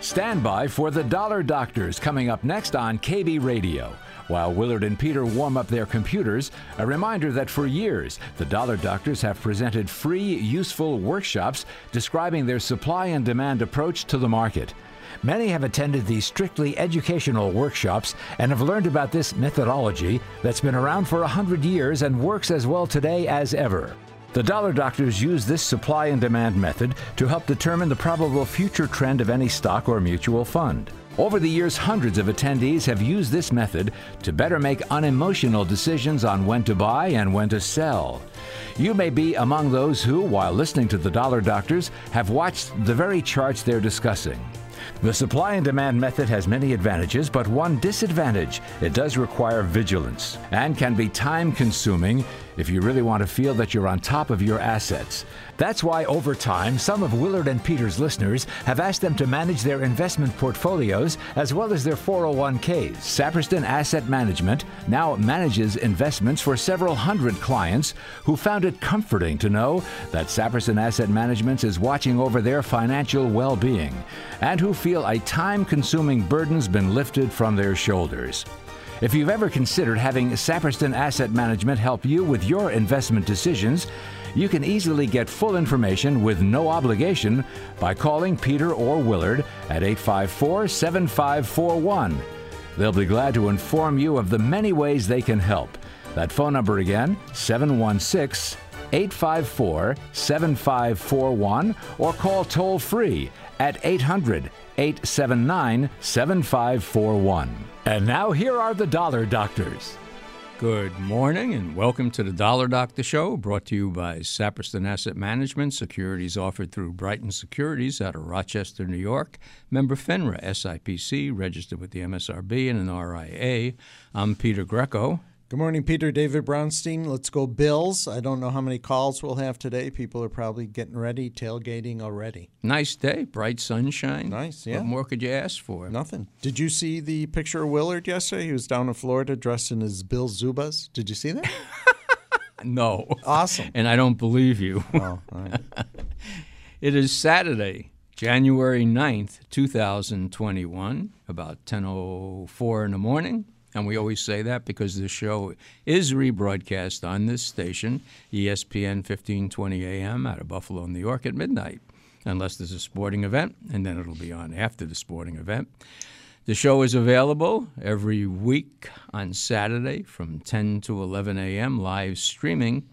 Stand by for the Dollar Doctors coming up next on KB Radio. While Willard and Peter warm up their computers, a reminder that for years, the Dollar Doctors have presented free, useful workshops describing their supply and demand approach to the market. Many have attended these strictly educational workshops and have learned about this methodology that's been around for a hundred years and works as well today as ever. The dollar doctors use this supply and demand method to help determine the probable future trend of any stock or mutual fund. Over the years, hundreds of attendees have used this method to better make unemotional decisions on when to buy and when to sell. You may be among those who, while listening to the dollar doctors, have watched the very charts they're discussing. The supply and demand method has many advantages, but one disadvantage it does require vigilance and can be time consuming if you really want to feel that you're on top of your assets. That's why over time, some of Willard and Peter's listeners have asked them to manage their investment portfolios as well as their 401ks. Saperston Asset Management now manages investments for several hundred clients who found it comforting to know that Saperston Asset Management is watching over their financial well being and who feel a time consuming burden's been lifted from their shoulders. If you've ever considered having Saperston Asset Management help you with your investment decisions, you can easily get full information with no obligation by calling Peter or Willard at 854 7541. They'll be glad to inform you of the many ways they can help. That phone number again, 716 854 7541, or call toll free at 800 879 7541. And now here are the Dollar Doctors. Good morning and welcome to the Dollar Doctor Show, brought to you by Saperston Asset Management. Securities offered through Brighton Securities out of Rochester, New York. Member FINRA, SIPC, registered with the MSRB and an RIA. I'm Peter Greco. Good morning, Peter. David Brownstein. Let's go Bills. I don't know how many calls we'll have today. People are probably getting ready, tailgating already. Nice day, bright sunshine. Nice, yeah. What more could you ask for? Nothing. Did you see the picture of Willard yesterday? He was down in Florida dressed in his Bill Zubaz. Did you see that? no. Awesome. and I don't believe you. Oh, all right. it is Saturday, January 9th, 2021, about 10.04 in the morning. And we always say that because the show is rebroadcast on this station, ESPN 1520 AM out of Buffalo, New York at midnight, unless there's a sporting event, and then it'll be on after the sporting event. The show is available every week on Saturday from 10 to 11 a.m. live streaming.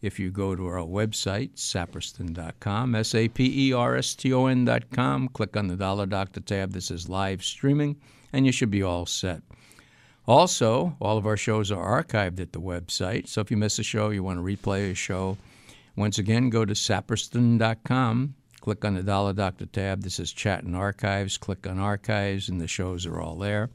If you go to our website, saperston.com, S A P E R S T O N.com, click on the Dollar Doctor tab that says live streaming, and you should be all set. Also, all of our shows are archived at the website. So if you miss a show, you want to replay a show, once again, go to saperston.com, click on the Dollar Doctor tab This is Chat and Archives, click on Archives, and the shows are all there.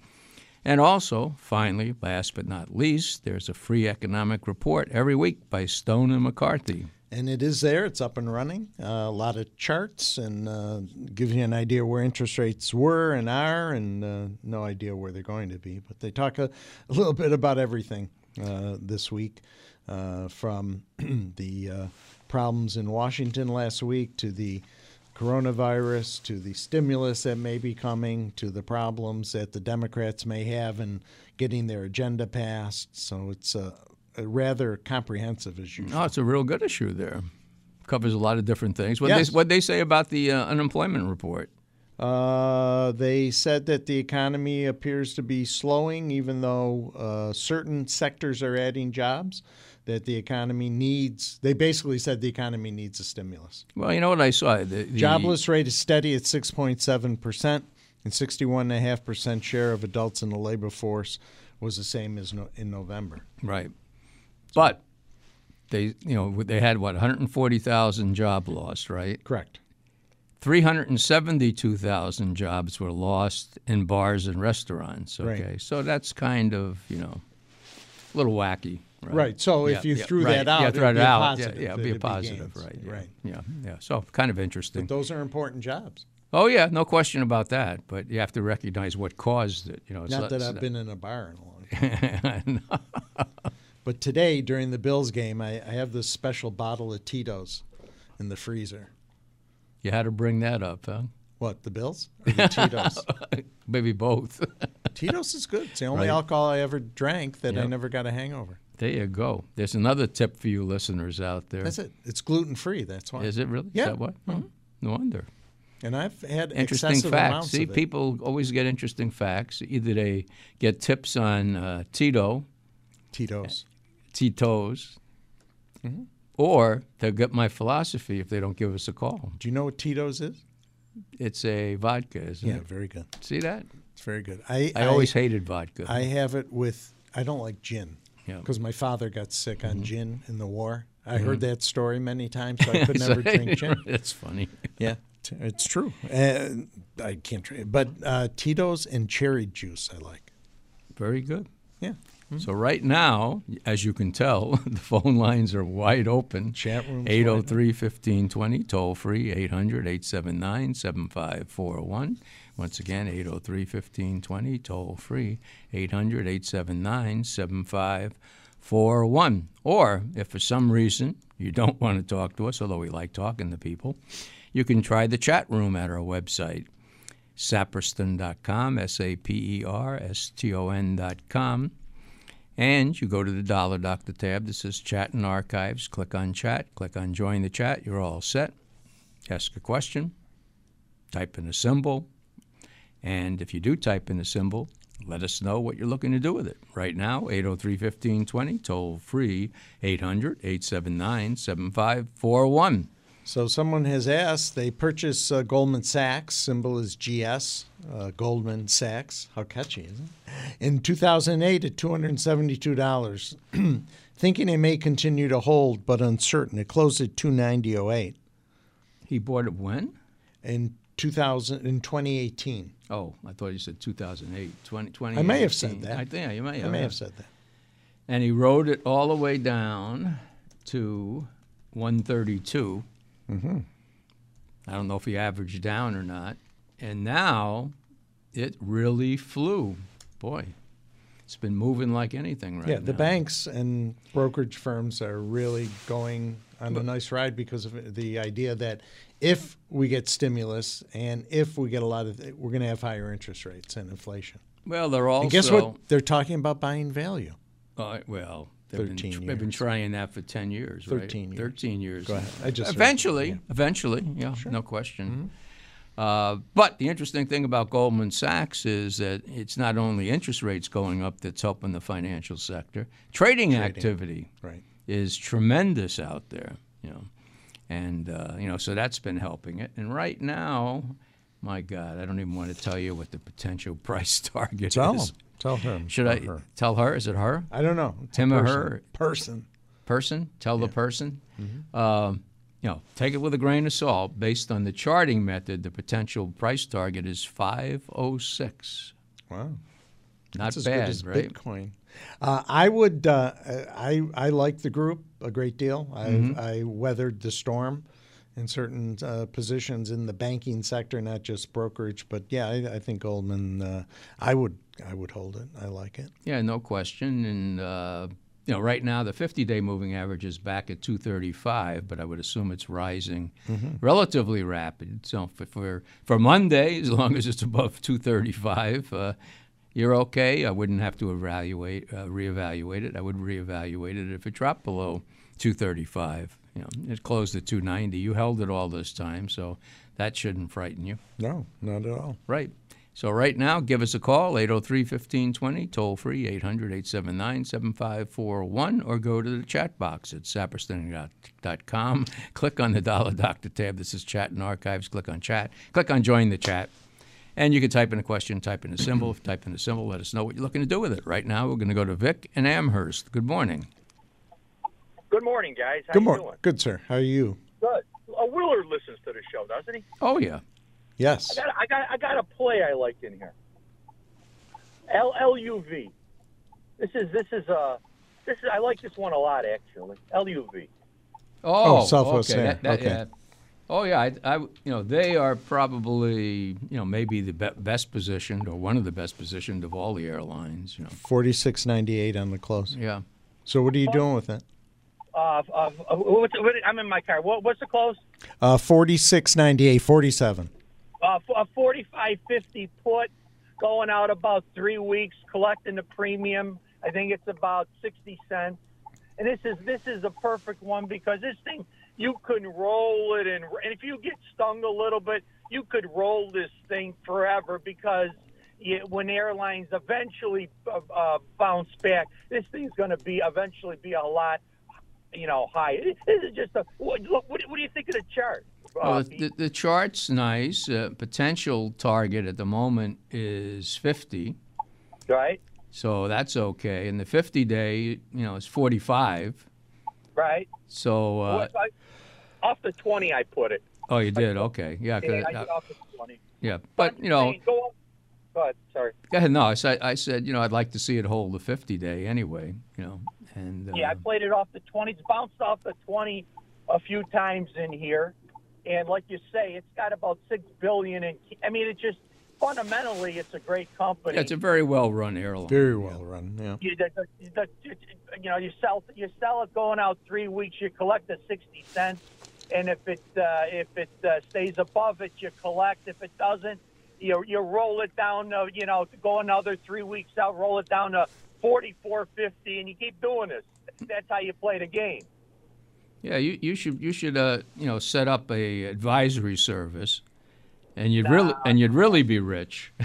And also, finally, last but not least, there's a free economic report every week by Stone and McCarthy. And it is there. It's up and running. Uh, a lot of charts and uh, gives you an idea where interest rates were and are, and uh, no idea where they're going to be. But they talk a, a little bit about everything uh, this week, uh, from the uh, problems in Washington last week to the coronavirus to the stimulus that may be coming to the problems that the Democrats may have in getting their agenda passed. So it's a rather comprehensive as usual. Oh, it's a real good issue there. Covers a lot of different things. What Yes. they what they say about the uh, unemployment report? Uh, they said that the economy appears to be slowing, even though uh, certain sectors are adding jobs. That the economy needs. They basically said the economy needs a stimulus. Well, you know what I saw. The, the, Jobless rate is steady at 6.7 percent, and 61.5 percent share of adults in the labor force was the same as no, in November. Right. But they, you know, they had what 140,000 job lost, right? Correct. 372,000 jobs were lost in bars and restaurants. Okay, Right. so that's kind of you know a little wacky. Right. Right, so if you threw right. that out, yeah, it'd throw be it a out. positive. Yeah, yeah, it'd be a It'd be positive, right? Yeah. Right. Yeah, yeah. So kind of interesting. Those are important jobs. oh yeah, no question about that. But you have to recognize what caused it. You know, it's Not that I've been in a bar in a long time. But today, during the Bills game, I, I have this special bottle of Tito's in the freezer. You had to bring that up, huh? What the Bills or the Tito's? Maybe both. Tito's is good. It's the only Right. alcohol I ever drank that I never got a hangover. there you go. There's another tip for you listeners out there. That's it. It's gluten free. That's why. Is it really? Yeah. Is that what? Oh, no wonder. And I've had Interesting facts. See, people always get interesting facts. Either they get tips on uh, Tito, Tito's. Tito's, Mm-hmm. or they'll get my philosophy if they don't give us a call. Do you know what Tito's is? It's a vodka, isn't Yeah, it? very good. See that? It's very good. I I, always hated vodka. I have it with. I don't like gin Yeah. Mm-hmm. because my father got sick on gin in the war. I heard that story many times, so I could never drink gin. That's funny. Yeah, it's true. Uh, I can't drink, it. but uh, Tito's and cherry juice I like. Very good. Yeah, Mm-hmm. So right now, as you can tell, the phone lines are wide open. Chat room 803-1520, toll free 800-879-7541. Once again, 803-1520, toll free 800-879-7541. Or if for some reason you don't want to talk to us, although we like talking to people, you can try the chat room at our website saperston.com, S A P E R S T O N.com. And you go to the Dollar Doctor tab that says Chat and Archives. Click on Chat, click on Join the Chat. You're all set. Ask a question, type in a symbol, and if you do type in a symbol, let us know what you're looking to do with it. Right now, 803 1520, toll free 800 879 7541. So someone has asked. They purchase uh, Goldman Sachs. Symbol is GS. Uh, Goldman Sachs. How catchy, isn't it? In 2008, at 272 dollars, thinking it may continue to hold, but uncertain. It closed at 290.08 He bought it when? in 2000 in 2018. Oh, I thought you said 2008. 20, I may have said that. I think you may I have. may have said that. And he rode it all the way down to 132. Mm-hmm. I don't know if he averaged down or not. And now it really flew. Boy, it's been moving like anything right Yeah, the banks and brokerage firms are really going on a nice ride because of the idea that if we get stimulus and if we get a lot of, we're going to have higher interest rates and inflation. Well, they're also. And guess what? They're talking about buying value. Uh, well, they've been, 13 they've been trying that for 10 years, right? 13 years. 13 years. Go ahead. I just heard- eventually, yeah. Mm-hmm. eventually, yeah, no question. Uh, but the interesting thing about Goldman Sachs is that it's not only interest rates going up that's helping the financial sector. Trading, activity Right. is tremendous out there, you know, and uh, you know, so that's been helping it. And right now, my God, I don't even want to tell you what the potential price target Tell is. them. Tell her. Should I her. tell her? Is it her? I don't know. It's Him or her? Person. person, tell the person. Um, you know, take it with a grain of salt. Based on the charting method, the potential price target is 506. Wow. Not That's as bad, good as right? Bitcoin. Uh, I would. Uh, I I like the group a great deal. I Mm-hmm. I weathered the storm in certain uh, positions in the banking sector, not just brokerage. But yeah, I, I think Goldman. Uh, I would I would hold it. I like it. Yeah, no question. And uh, you know, right now the 50-day moving average is back at 235, but I would assume it's rising relatively rapid. So for, for for Monday, as long as it's above 235. Uh, you're okay. I wouldn't have to evaluate, uh, reevaluate it. I would reevaluate it if it dropped below 235. You know, it closed at 290. You held it all this time, so that shouldn't frighten you. No, not at all. Right. So right now, give us a call, 803-1520, toll free, 800-879-7541, or go to the chat box at saperston.com. Click on the Dollar Doctor tab This is Chat and Archives. Click on Chat. Click on Join the Chat. And you can type in a question, type in a symbol. Type in a symbol, let us know what you're looking to do with it. Right now, we're going to go to Vic and Amherst. Good morning. Good morning, guys. How Good morning. Good sir. How are you? Good. Uh, Willard listens to the show, doesn't he? Oh, yeah. Yes. I got, I got, I got a play I like in here. L L U V. This is, this is, uh, this is. I like this one a lot actually. L U V. Oh, Oh, Southwest okay. That- that- Okay. yeah. Oh yeah, I, I, you know, they are probably, you know, maybe the be- best positioned or one of the best positioned of all the airlines. You know, Forty six ninety eight on the close. yeah. So what are you doing with it? Uh, uh, uh, what's, what, I'm in my car. What, what's the close? Uh, forty six ninety eight. Forty seven. Uh, a 45 50 put going out about three weeks, collecting the premium. I think it's about 60 cents. And this is this is a perfect one because this thing you can roll it and, and if you get stung a little bit, you could roll this thing forever because when airlines eventually uh, uh, bounce back, this thing's going to be eventually be a lot, you know, high. This is just a what. What, what do you think of the chart? Uh, Well, the, the chart's nice. Uh, potential target at the moment is 50, right, so that's okay. And the 50 day, you know, is 45. right. So, uh, What- I- off the 20, I put it. oh, you did? Okay. Yeah. Yeah, I uh, did off the 20. yeah. But, you know, go, go ahead. Sorry. go ahead. No, I said, I said, you know, I'd like to see it hold the 50 day anyway, you know. And, uh, Yeah, I played it off the 20. It's bounced off the 20 a few times in here. And like you say, it's got about 6 billion in I mean, it just fundamentally it's a great company. yeah, it's a very well run airline. Very well run. Yeah. you, the, the, the, you know, you sell you sell it going out 3 weeks, you collect the 60 cents. And if it uh, if it uh, stays above it, you collect. If it doesn't, you you roll it down. Uh, you know, to go another three weeks out, roll it down to forty four fifty, and you keep doing this. That's how you play the game. Yeah, you, you should you should uh, you know set up a advisory service, and you'd really and you'd really be rich.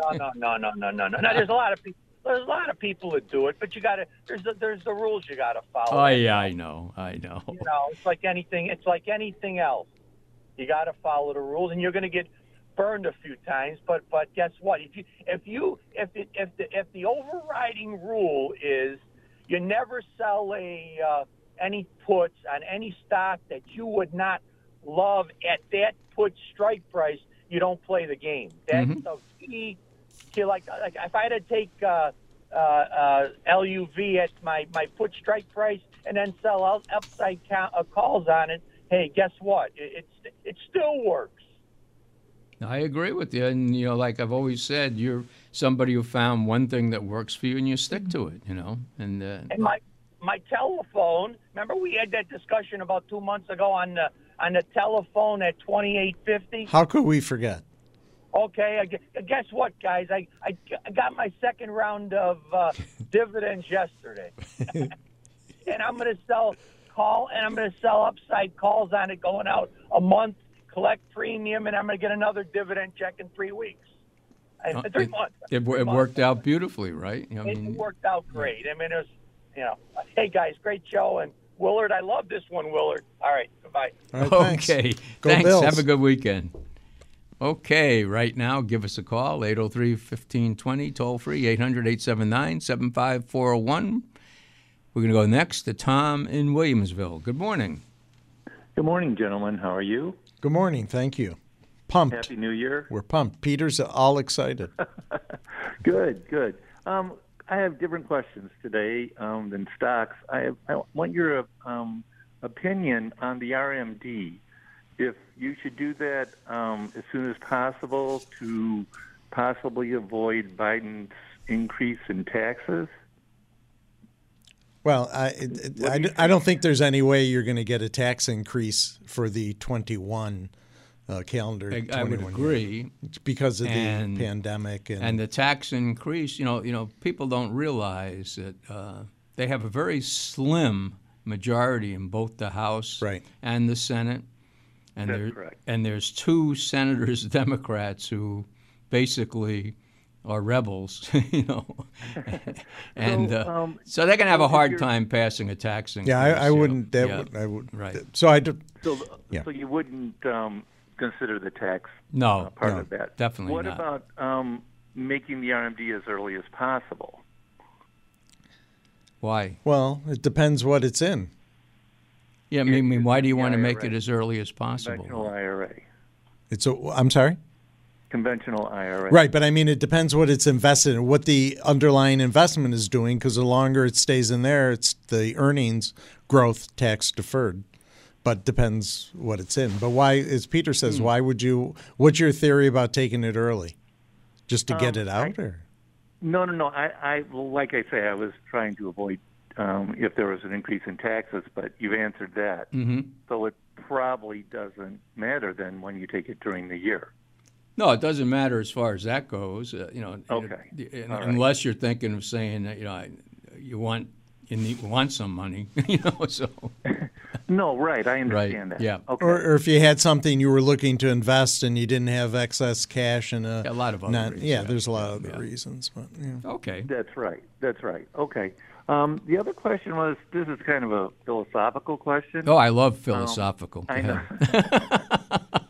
No, no, no, no, no, no, no. no there's a lot of people. There's a lot of people that do it, but you got to. There's the, there's the rules you got to follow. oh yeah, I know, I know. You know, it's like anything. It's like anything else. You got to follow the rules, and you're going to get burned a few times. But but guess what? If you if you if it, if the if the overriding rule is you never sell a uh, any puts on any stock that you would not love at that put strike price, you don't play the game. That's the key. To like like if I had to take. Uh, uh, uh, LUV at my, my put strike price and then sell out upside count, uh, calls on it. Hey, guess what? It, it it still works. I agree with you, and you know, like I've always said, you're somebody who found one thing that works for you, and you stick to it. You know, and uh, And my my telephone. Remember we had that discussion about two months ago on the on the telephone at twenty eight fifty. How could we forget? Okay, I, guess what, guys? I, I, I got my second round of uh, dividends yesterday, and I'm going to sell call and I'm going to sell upside calls on it going out a month, collect premium, and I'm going to get another dividend check in three weeks. And Uh, three it- months. it, Three it months. worked out beautifully, right? I It worked out great. I mean, it was, you know, hey guys, great show, and Willard, I love this one, Willard. All right, goodbye. All right, thanks. Okay. Go Thanks. Bills. Have a good weekend. Okay, right now, give us a call, 803 1520, toll free, 800 879 75401. We're going to go next to Tom in Williamsville. Good morning. Good morning, gentlemen. How are you? Good morning. Thank you. Pumped. Happy New Year. We're pumped. Peter's all excited. Good, good. Um, I have different questions today um, than stocks. I, have, I want your um, opinion on the RMD. If you should do that um, as soon as possible to possibly avoid Biden's increase in taxes. Well, I, I, I don't think there's any way you're going to get a tax increase for the 21 uh, calendar. I, I would agree. Because of And- the pandemic and, And the tax increase, you know, you know, people don't realize that uh, they have a very slim majority in both the House Right. and the Senate. And That's there, correct. and there's two senators, Democrats, who basically are rebels, you know, and So, uh, um, so they're gonna have a hard time passing a tax increase. yeah, I, I wouldn't. That Yeah. would, I would. Right. So I do, So, Yeah. so you wouldn't um, consider the tax No, uh, part No, of that. definitely What not. about um, making the RMD as early as possible? why? well, it depends what it's in. Yeah, I mean, I mean, why do you want to make it as early as possible? Conventional IRA. It's a. I'm sorry. Conventional IRA. Right, but I mean, it depends what it's invested in, what the underlying investment is doing. Because the longer it stays in there, it's the earnings growth tax deferred. But depends what it's in. But why, as Peter says, Hmm. why would you? What's your theory about taking it early? Just to get Um, it out, or No, no, no. I, I like I say, I was trying to avoid um, if there was an increase in taxes, but you've answered that. Mm-hmm. So it probably doesn't matter then when you take it during the year. No, it doesn't matter as far as that goes. Uh, you know, Okay. it- All right. unless you're thinking of saying that you know I- you want you need, want some money, you know. So No, right. I understand that. yeah. Okay. Or, or if you had something you were looking to invest and you didn't have excess cash and a, A lot of other non- reasons, yeah, yeah, there's a lot of other yeah. reasons, but yeah. okay, That's right. That's right. Okay. Um, the other question was this is kind of a philosophical question. oh, I love philosophical. I know.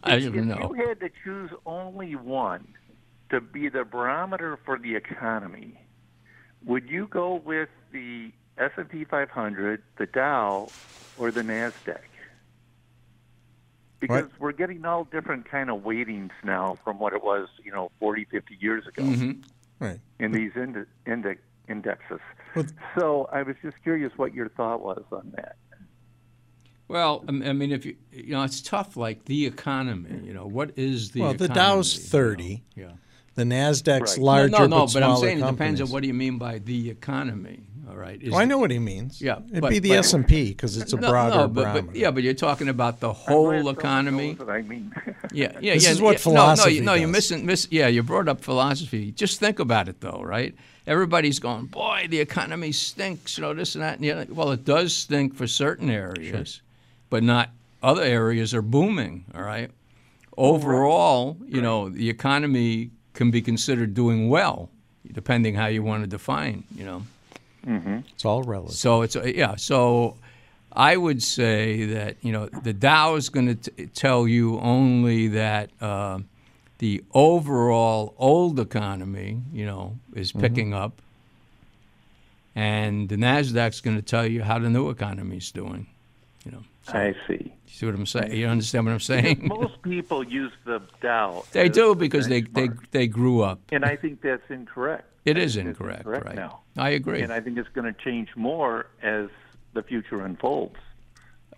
I if don't know. you had to choose only one to be the barometer for the economy, would you go with the S&P 500, the Dow, or the Nasdaq? Because What? we're getting all different kind of weightings now from what it was, you know, 40, 50 years ago Mhm. Right. in these ind- inde- indexes. Well- So I was just curious what your thought was on that. Well, I mean, if you you know, it's tough. Like the economy, you know, what is the Well, the economy, Dow's you know? 30. Yeah. The Nasdaq's Right. larger, no, no, no, but but, I'm saying it depends on what do you mean by the economy. All right. Is Well, I know what he means. Yeah, it'd but- be the S and P because it's a no, broader no, but, but yeah, but you're talking about the whole someone economy. knows what I mean. Yeah, yeah, This yeah. is what yeah, no, no, philosophy you, no, you're missing. Miss, yeah, you brought up philosophy. Just think about it, though, right? Everybody's going, boy, the economy stinks. You know this and that. And the other. Well, it does stink for certain areas, but not other areas are booming. All right. Overall, you know, the economy can be considered doing well, depending how you want to define. You know. Mm-hmm. it's all relative. So it's uh, yeah. So I would say that you know the Dow is going to tell you only that uh, the overall old economy, you know, is mm-hmm. picking up, and the Nasdaq's going to tell you how the new economy is doing. You know, I see. you see what I'm saying? You understand what I'm saying? Most people use the Dow. they as do the because they, they they grew up. And I think that's incorrect. It is incorrect, incorrect right? now. I agree. And I think it's going to change more as the future unfolds.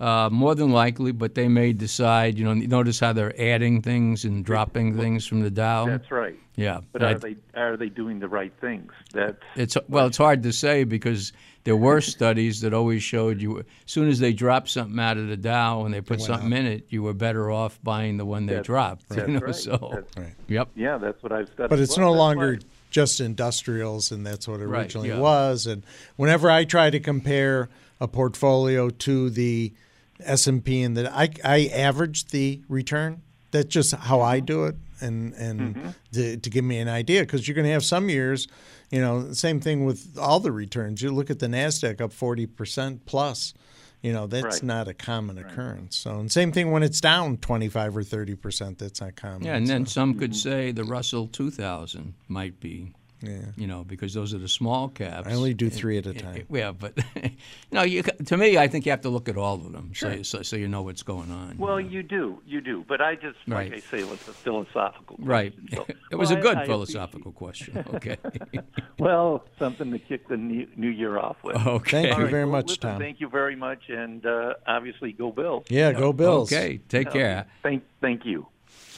Uh, more than likely, but they may decide. You know, notice how they're adding things and dropping things from the Dow. That's right. Yeah, But I- are they are they doing the right things? That's It's well, it's hard to say because there were studies that always showed you as soon as they dropped something out of the Dow and they put something in it, you were better off buying the one they That's- dropped. that's you know, right. so That's- Right. yep, yeah, that's what I've studied. But it's Well, no longer why- just industrials, and that's what it Right, originally yeah. was. And whenever I try to compare a portfolio to the S and P, and that I, I average the return. That's just how I do it, and and mm-hmm. to, to give me an idea, because you're going to have some years, you know, same thing with all the returns. You look at the Nasdaq up forty percent plus. You know, that's Right. not a common occurrence. So, and same thing when it's down 25 or 30 percent, that's not common. yeah, and then some could mm-hmm. say the Russell 2000 might be, yeah. you know, because those are the small caps. I only do three at a time. Yeah, but you know, you, to me, I think you have to look at all of them, so, so so you know what's going on. Well, you do, you do. But I just, like I say, it was a philosophical. right. So- it was well, a good I- I philosophical question. Okay. Well, something to kick the new, new year off with. okay. Thank All you right, very well, much, listen, Tom. Thank you very much, and uh, obviously, go Bills. Yeah, go Bills. Okay. Take care. Thank, thank you.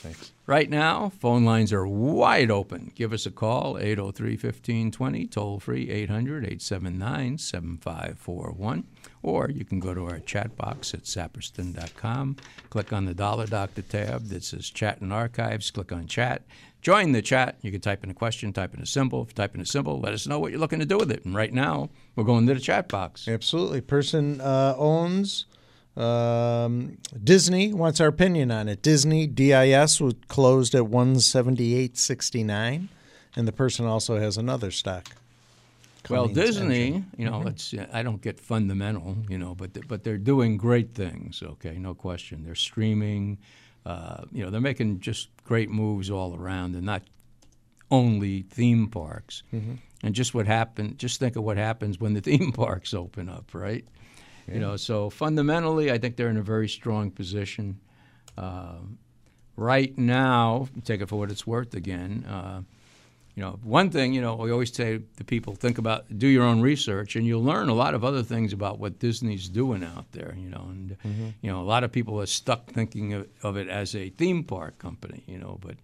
Thanks. Right now, phone lines are wide open. Give us a call, 803 1520, toll free 800 879 7541. Or you can go to our chat box at saperston.com, click on the Dollar Doctor tab that says Chat and Archives, click on Chat. Join the chat. You can type in a question, type in a symbol. If you type in a symbol, let us know what you're looking to do with it. And right now, we're going to the chat box. Absolutely. Person uh, owns um, Disney. Wants our opinion on it. Disney DIS was closed at one seventy eight sixty nine, and the person also has another stock. Well, Disney, engine. you know, let's. I don't get fundamental, you know, but but they're doing great things. Okay, no question. They're streaming, uh, you know, they're making just great moves all around, and not only theme parks. And just what happened. Just think of what happens when the theme parks open up, right? You know, so fundamentally, I think they're in a very strong position. Uh, right now, take it for what it's worth. Again. Uh, you know, one thing, you know, we always say to people, think about, do your own research, and you'll learn a lot of other things about what Disney's doing out there, you know. And, you know, a lot of people are stuck thinking of, of it as a theme park company, you know, but,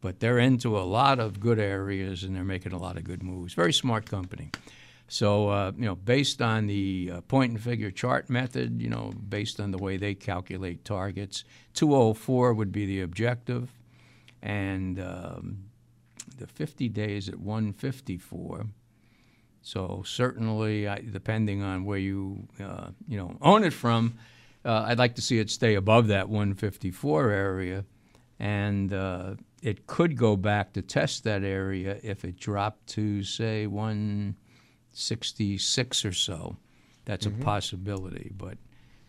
but they're into a lot of good areas and they're making a lot of good moves. Very smart company. So, uh, you know, based on the uh, point and figure chart method, you know, based on the way they calculate targets, 204 would be the objective and um, the 50 days at 154. So certainly, I, depending on where you uh, you know own it from, uh, I'd like to see it stay above that 154 area, and uh, it could go back to test that area if it dropped to say 166 or so. That's Mm-hmm. a possibility, but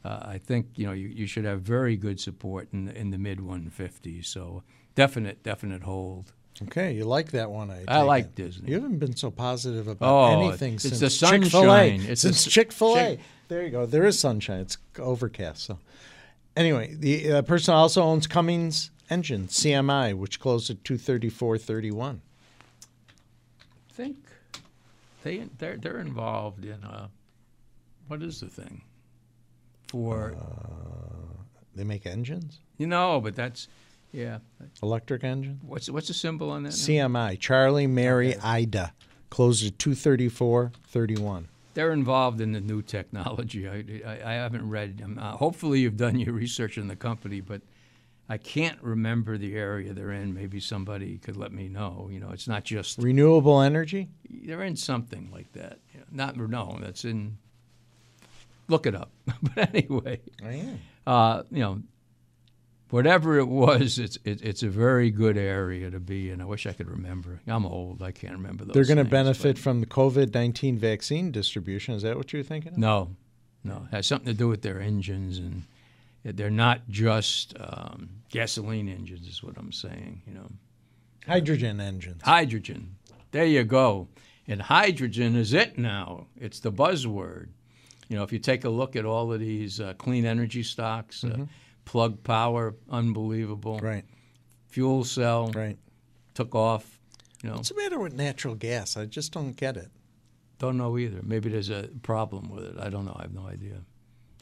uh, I think you know you, you should have very good support in the, in the mid 150s. So definite definite hold. Okay, you like that one? I, I like it. Disney. You haven't been so positive about Oh, anything it's since the Chick-fil-A. sunshine. It's since Chick Fil A. Chick- There you go. There is sunshine. It's overcast. So, anyway, the uh, person also owns Cummins Engine CMI, which closed at two thirty four thirty one. I think they they're they're involved in uh, what is the thing for They make engines, you know, but that's yeah. electric engine. What's what's the symbol on that? now? CMI, Charlie Mary Ida, closed at two thirty four thirty one. They're involved in the new technology. I, I, I haven't read. Um, uh, hopefully, you've done your research in the company, but I can't remember the area they're in. Maybe somebody could let me know. You know, it's not just Renewable energy. they're in something like that. You know, not no, that's in. Look it up. but anyway, I am. uh, you know, whatever it was, it's it, it's a very good area to be in. I wish I could remember. I'm old. I can't remember those. They're going to benefit but- from the COVID nineteen vaccine distribution. Is that what you're thinking? Of? No, no, it has something to do with their engines, and they're not just um, gasoline engines. Is what I'm saying. You know, Hydrogen engines. hydrogen. There you go. And hydrogen is it now. It's the buzzword. You know, if you take a look at all of these uh, clean energy stocks, uh, plug power, unbelievable. Right. Fuel cell Right. took off. You know, What's the matter with natural gas? I just don't get it. don't know either. Maybe there's a problem with it. I don't know. I have no idea.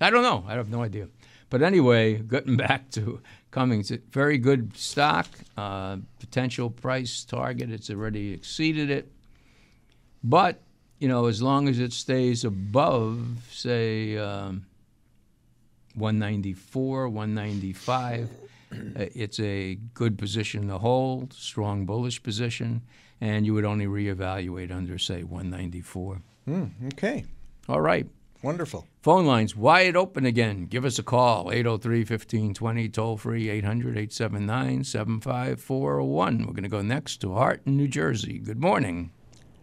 I don't know. I have no idea. But anyway, getting back to Cummins, very good stock, uh, potential price target. It's already exceeded it. But, you know, as long as it stays above, say, um, 194, 195, uh, it's a good position to hold, strong bullish position, and you would only reevaluate under, say, 194. Okay. All right. Wonderful. Phone lines wide open again. Give us a call, 803 1520, toll free 800 879 7541. We're going to go next to Hart in New Jersey. Good morning.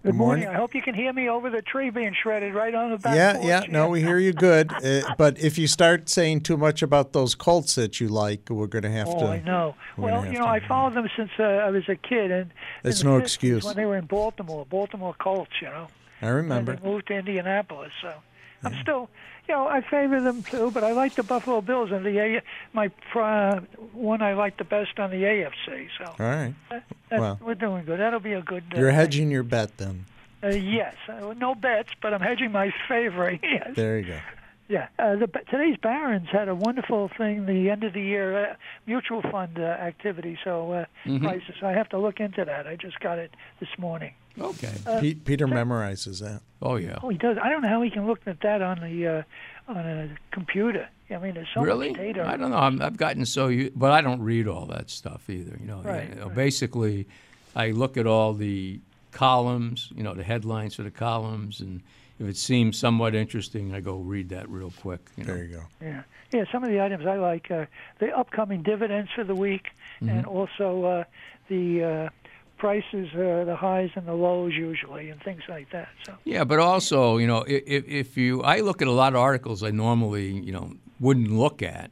Good morning. morning. I hope you can hear me over the tree being shredded right on the back Yeah, porch. yeah. No, we hear you good. Uh, but if you start saying too much about those Colts that you like, we're going to have Oh, to. I know. Well, you know, to- I followed them since uh, I was a kid, and it's no excuse. when they were in Baltimore, Baltimore Colts. You know, I and remember. they moved to Indianapolis. So I'm still, you know, I favor them too, but I like the Buffalo Bills and the A. My uh, one I like the best on the AFC. So All right. that, Well. we're doing good. That'll be a good. Uh, You're hedging your bet then. Uh, yes, uh, no bets, but I'm hedging my favorite. Yes. There you go. Yeah, uh, the, today's Barron's had a wonderful thing, the end of the year uh, mutual fund uh, activity. So uh, prices, I have to look into that. I just got it this morning. Okay. Pe- Peter memorizes that. Oh, yeah. Oh, he does. I don't know how he can look at that on the uh, on a computer. I mean, there's so really? much data. I don't know. I'm, I've gotten so u but I don't read all that stuff either. You know, Right, You know, right. basically, I look at all the columns. You know, the headlines for the columns, and if it seems somewhat interesting, I go read that real quick. You know. There you go. Yeah, yeah. Some of the items I like uh, the upcoming dividends for the week, Mm-hmm. and also uh, the uh, prices, uh, the highs and the lows usually, and things like that. So. Yeah, but also, you know, if, if you, I look at a lot of articles I normally, you know, wouldn't look at,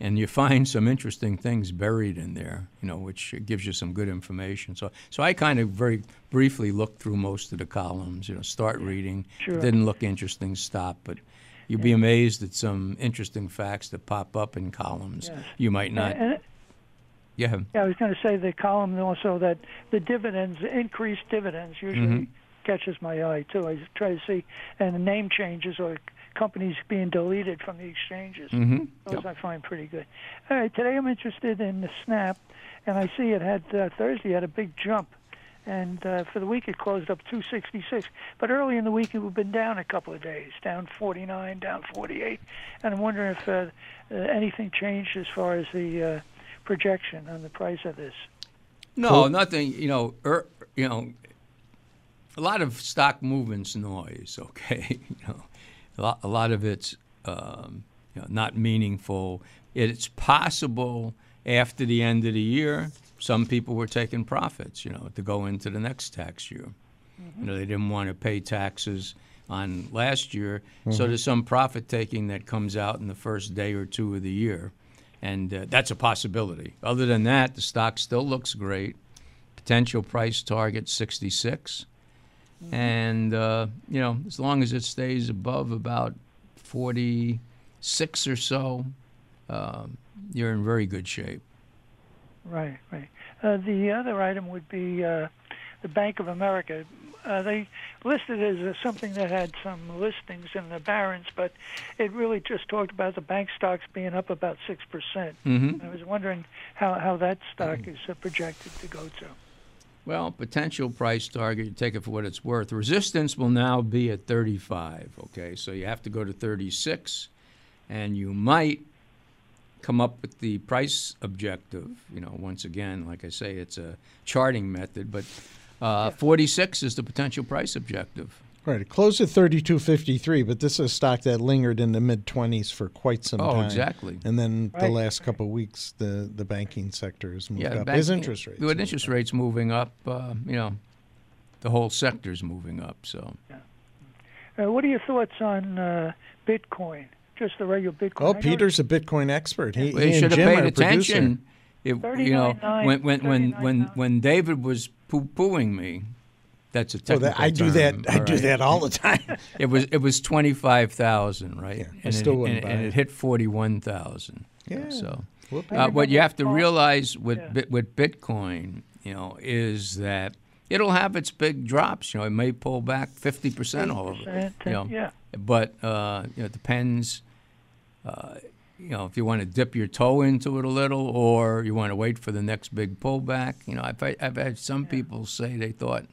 and you find some interesting things buried in there, you know, which gives you some good information. So, so I kind of very briefly looked through most of the columns, you know, start reading. Sure. Didn't look interesting, stop, but you'd be amazed at some interesting facts that pop up in columns. Yes. You might not. And, Yeah. Yeah, I was going to say the column also that the dividends, increased dividends, usually Mm-hmm. catches my eye too. I try to see and the name changes or companies being deleted from the exchanges. Mm-hmm. Those I find pretty good. All right, today I'm interested in the Snap, and I see it had uh, Thursday had a big jump, and uh, for the week it closed up 266. But early in the week it had been down a couple of days, down 49, down 48, and I'm wondering if uh, uh, anything changed as far as the uh, projection on the price of this. No, nothing. You know, er, you know, a lot of stock movements noise. Okay, you know, a lot, a lot of it's um, you know, not meaningful. It's possible after the end of the year, some people were taking profits. You know, to go into the next tax year. You know, they didn't want to pay taxes on last year, so there's some profit taking that comes out in the first day or two of the year, and uh, that's a possibility. Other than that, the stock still looks great. Potential price target 66, and uh, you know, as long as it stays above about 46 or so, um, you're in very good shape. Right, right. Uh, the other item would be uh, the Bank of America. Uh, they listed it as something that had some listings in the Barron's, but it really just talked about the bank stocks being up about six percent. Mm-hmm. I was wondering how, how that stock is uh, projected to go to. Well, potential price target, you take it for what it's worth. Resistance will now be at 35, okay? So you have to go to 36, and you might come up with the price objective. You know, once again, like I say, it's a charting method, but uh, 46 is the potential price objective. Right. It closed at 32.53, but this is a stock that lingered in the mid 20s for quite some Oh, time. exactly. And then the last couple of weeks, the, the banking sector has moved Yeah, up. bank- His interest rates. With moved interest up. rates moving up, uh, you know, the whole sector's moving up. So Uh, what are your thoughts on uh, Bitcoin? Just the regular Bitcoin. Oh, I Peter's a Bitcoin expert. He, Well, he you and should have Jim paid attention. producer. Attention. If, you know, when when when when when David was poo pooing me, that's a Oh, technical that, I do that. I all do that all the time. It was it was twenty five thousand, right? Yeah, I and still it, wouldn't and, buy and it. it hit forty one thousand. Yeah. So, Whoop. uh, what you have to realize with Yeah. Bit- with Bitcoin, you know, is that it'll have its big drops. You know, it may pull back fifty percent all of it. You know, yeah. but uh, you know, it depends. Uh, you know, if you want to dip your toe into it a little, or you want to wait for the next big pullback. You know, I've I've had some people say they thought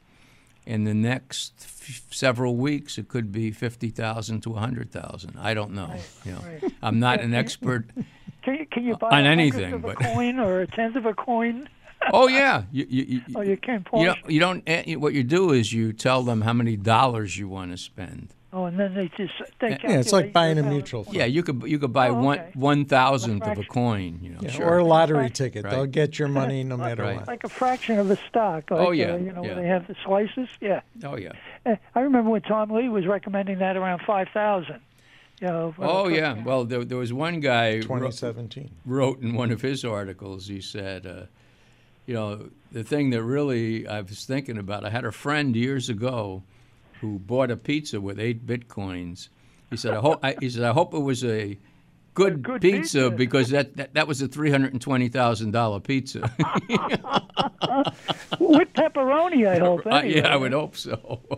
in the next f- several weeks it could be fifty thousand to a hundred thousand. I don't know. You know, right. I'm not an expert. Can you, can you buy On a anything, hundredth of a but- coin or a tenth of a coin? Oh yeah, you you, you, Oh, you can you pause. don't you don't eh, what you do is you tell them how many dollars you want to spend. Oh, and then they just they Yeah, it's like buying a mutual balance. Yeah, you could you could buy Oh, one okay. one thousandth of a coin. You know, Yeah, sure. Or a lottery Right. ticket. Right. They'll get your money no matter Right. what. Like a fraction of a stock. Like, Oh, yeah, uh, you know yeah. they have the slices. Yeah. oh yeah. Eh, I remember when Tom Lee was recommending that around five thousand. You know. Oh for- yeah. Well, there, there was one guy wro- 2017. wrote in one of his articles. He said, uh, you know, the thing that really I was thinking about. I had a friend years ago who bought a pizza with eight bitcoins. He said, I hope. I, he said, I hope it was a good, good pizza, pizza." because that, that that was a three hundred and twenty thousand dollar pizza. With pepperoni, I hope. Uh, Anyway. yeah, I would hope so.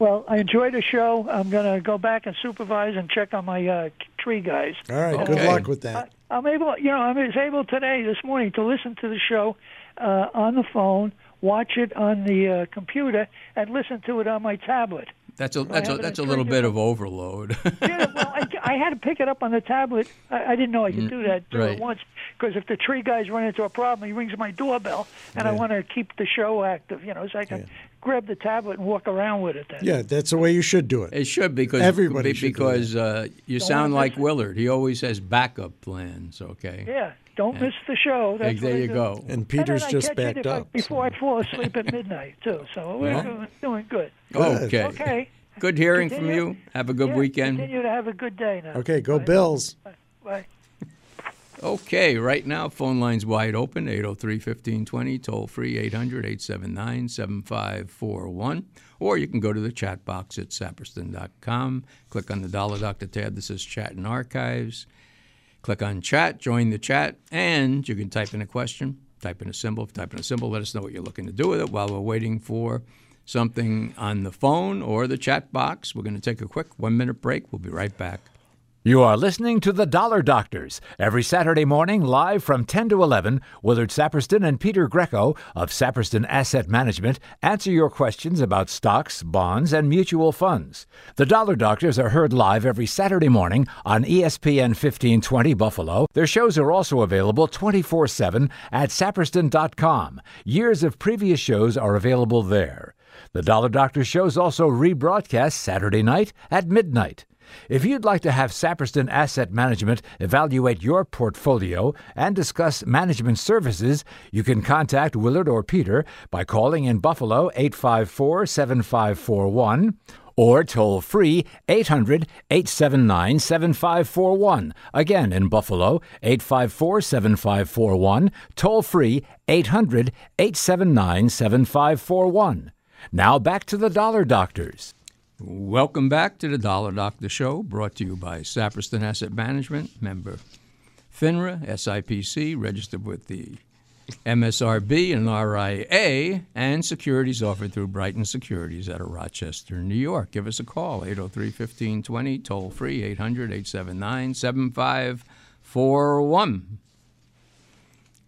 Well, I enjoyed the show. I'm going to go back and supervise and check on my uh, tree guys. All right. Good luck with that. I'm able, you know, I was able today, this morning, to listen to the show uh, on the phone, watch it on the uh, computer, and listen to it on my tablet. That's a that's a that's a little bit of overload. Yeah, well, I, I had to pick it up on the tablet. I, I didn't know I could do that do right. it once because if the tree guys run into a problem, he rings my doorbell, and I want to keep the show active, you know, so I can grab the tablet and walk around with it. Then. Yeah, that's the way you should do it. It should because Everybody be- should do because uh, you Don't sound like. Willard. He always has backup plans. Okay. Yeah, don't miss the show. That's there you do. go. And Peter's and just catch backed if I- up. before I fall asleep at midnight too. So we're Well. doing, doing good. Oh, okay. Okay. Good hearing from you. Have a good Yeah, weekend. Continue to have a good day now. Okay, go Bye. Bills. Bye. Okay, right now, phone lines wide open 803 1520, toll free 800 879 7541. Or you can go to the chat box at saperston.com, click on the Dollar Doctor tab that says Chat and Archives. Click on chat, join the chat, and you can type in a question, type in a symbol. Type in a symbol, let us know what you're looking to do with it while we're waiting for something on the phone or the chat box. We're going to take a quick one minute break. We'll be right back. You are listening to The Dollar Doctors every Saturday morning live from 10 to 11. Willard Saperston and Peter Greco of Saperston Asset Management answer your questions about stocks, bonds, and mutual funds. The Dollar Doctors are heard live every Saturday morning on ESPN 1520 Buffalo. Their shows are also available 24 7 at saperston.com. Years of previous shows are available there. The Dollar Doctor shows also rebroadcast Saturday night at midnight. If you'd like to have Saperston Asset Management evaluate your portfolio and discuss management services, you can contact Willard or Peter by calling in Buffalo 854 7541 or toll free 800 879 7541. Again, in Buffalo, 854 7541, toll free 800 879 7541. Now back to the Dollar Doctors. Welcome back to the Dollar Doctor Show, brought to you by Saperston Asset Management, member FINRA, SIPC, registered with the MSRB and RIA, and securities offered through Brighton Securities out of Rochester, New York. Give us a call, 803 1520, toll free, 800 879 7541.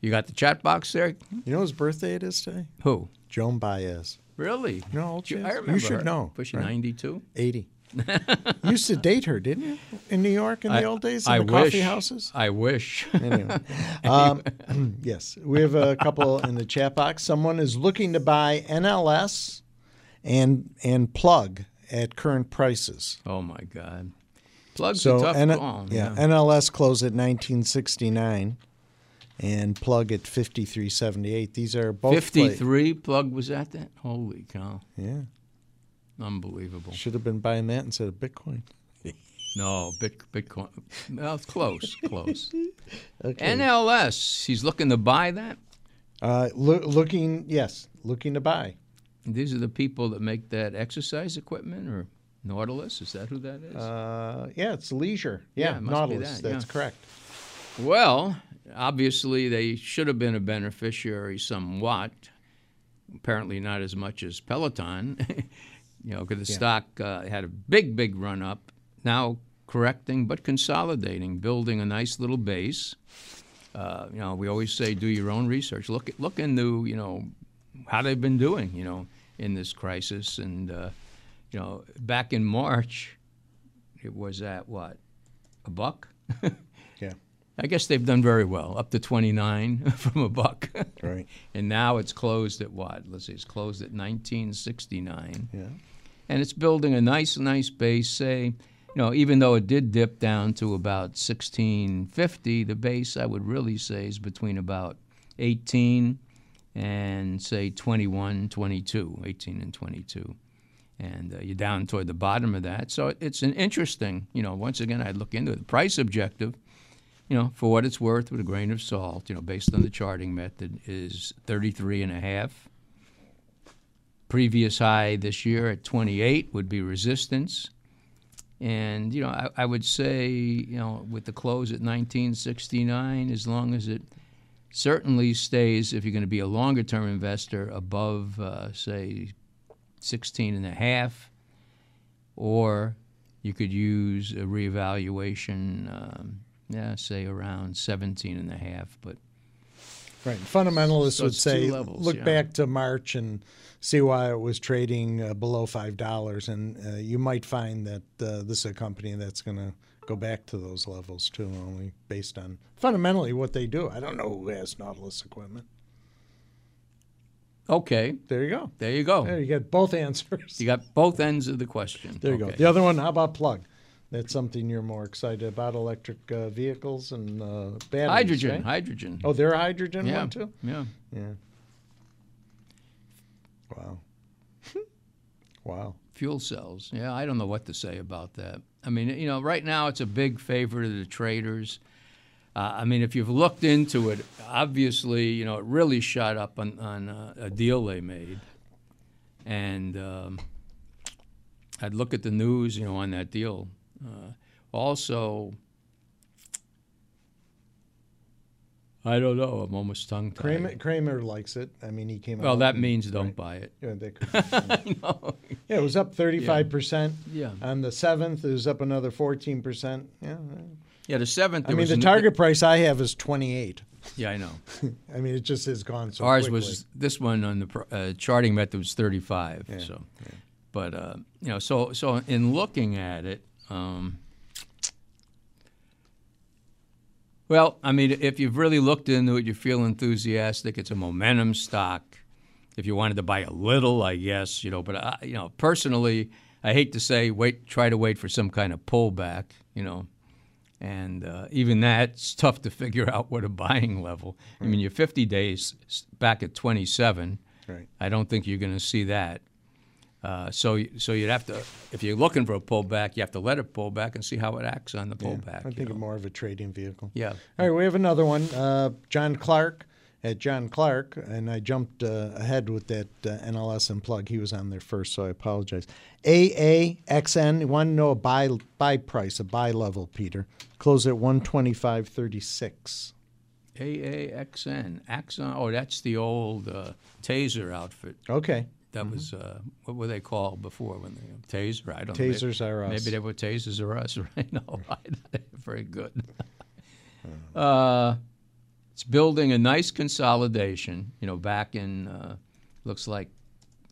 You got the chat box there? You know whose birthday it is today? Who? Joan Baez. Really? No, know how old she You-? I You should her. know, Was she right? 92? 80. you used to date her, didn't you? In New York in the I- old days, in I the coffee houses? I wish. Anyway. um, yes, we have a couple in the chat box. Someone is looking to buy NLS and and plug at current prices. oh my God. Plug's So a tough N- call. yeah, NLS closed at 1969 and plug at 5378. These are both play- 53 plug was at that? Holy cow. Yeah, Unbelievable. should have been buying that instead of Bitcoin. No, Bit, Bitcoin. Well, close, close. Okay. NLS, he's looking to buy that. Uh, loo- looking, yes, looking to buy. These are the people that make that exercise equipment or Nautilus. Is that who that is? Uh, yeah, it's leisure. Yeah, Yeah, it must be Nautilus. that, That's yeah. correct. Well, obviously they should have been a beneficiary somewhat. Apparently not as much as Peloton. you know, because the stock uh, had a big, big run up. Now correcting, but consolidating, building a nice little base. Uh, you know, we always say do your own research. Look at look into you know how they've been doing. You know, in this crisis, and uh, you know, back in March, it was at what a buck. I guess they've done very well, up to 29 from a buck. right. and now it's closed at what? Let's see, it's closed at 1969. Yeah. And it's building a nice, nice base. Say, you know, even though it did dip down to about 1650, the base I would really say is between about 18 and say 21, 22, 18 and 22. And uh, you're down toward the bottom of that. So it's an interesting, you know, once again, I'd look into it. The price objective you know, for what it's worth, with a grain of salt, you know, based on the charting method, is 33 and a half. Previous high this year at 28 would be resistance. And, you know, I, I would say, you know, with the close at 1969, as long as it certainly stays, if you're going to be a longer term investor, above, uh, say, 16 and a half, or you could use a reevaluation, um, yeah, say around 17 and a half. But Right. Fundamentalists So would say levels, look yeah. back to March and see why it was trading uh, below five dollars, and uh, you might find that uh, this is a company that's going to go back to those levels too, only based on fundamentally what they do. I don't know who has Nautilus equipment. okay, There you go. there you go. There you get both answers. You got both ends of the question. There you go. The other one, how about plug? That's something you're more excited about: electric uh, vehicles and uh, batteries. Hydrogen, right? hydrogen. Oh, they're a hydrogen yeah, one too. yeah. Yeah. Wow. wow. Fuel cells. Yeah, I don't know what to say about that. I mean, you know, right now it's a big favorite of the traders. Uh, I mean, if you've looked into it, obviously, you know, it really shot up on, on uh, a deal they made. And um, I'd look at the news, you know, on that deal. Uh, also, I don't know. I'm almost tongue tied. Cramer, Cramer likes it. I mean, he came. Well, that and- means don't right. buy it. Yeah, they could- I yeah, it was up thirty-five percent. Yeah. On the seventh, it was up another fourteen percent. Yeah. Yeah, the seventh. I mean, the target price I have is twenty-eight. Yeah, I know. I mean, it just has gone so. Ours quickly. was this one on the uh, charting method was 35. Yeah, So, but uh, you know, so so in looking at it, um, well, I mean, if you've really looked into it, you feel enthusiastic. It's a momentum stock. If you wanted to buy a little, I guess you know. But I, you know, personally, I hate to say wait, try to wait for some kind of pullback. You know, and uh, even that's tough to figure out what a buying level. I mean, your 50 days back at 27. Right. I don't think you're going to see that. Uh, so, so you'd have to, if you're looking for a pullback, you have to let it pull back and see how it acts on the Yeah, pullback. I think know. more of a trading vehicle. Yeah. All right, we have another one. Uh, John Clark at John Clark, and I jumped uh, ahead with that uh, NLS and plug. He was on there first, so I apologize. AAXN. You want to know a buy buy price, a buy level, Peter? Close at one twenty five thirty six. AAXN, Axon. Oh, that's the old uh, Taser outfit. Okay. That was uh, what were they called before when they Taser? I don't know. Tasers are us. Maybe they were tasers or us, right? No, very good. uh, it's building a nice consolidation. You know, back in uh, looks like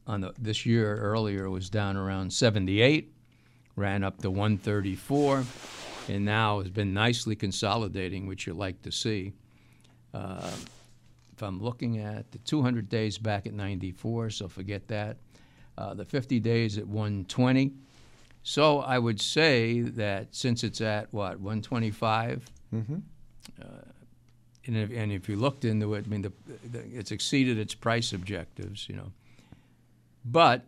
on the this year earlier was down around 78, ran up to 134, and now has been nicely consolidating, which you like to see. Uh, if I'm looking at the 200 days back at 94, so forget that. Uh, the 50 days at 120. So I would say that since it's at what 125, Mm-hmm. uh, and, if, and if you looked into it, I mean, the, the, it's exceeded its price objectives, you know. But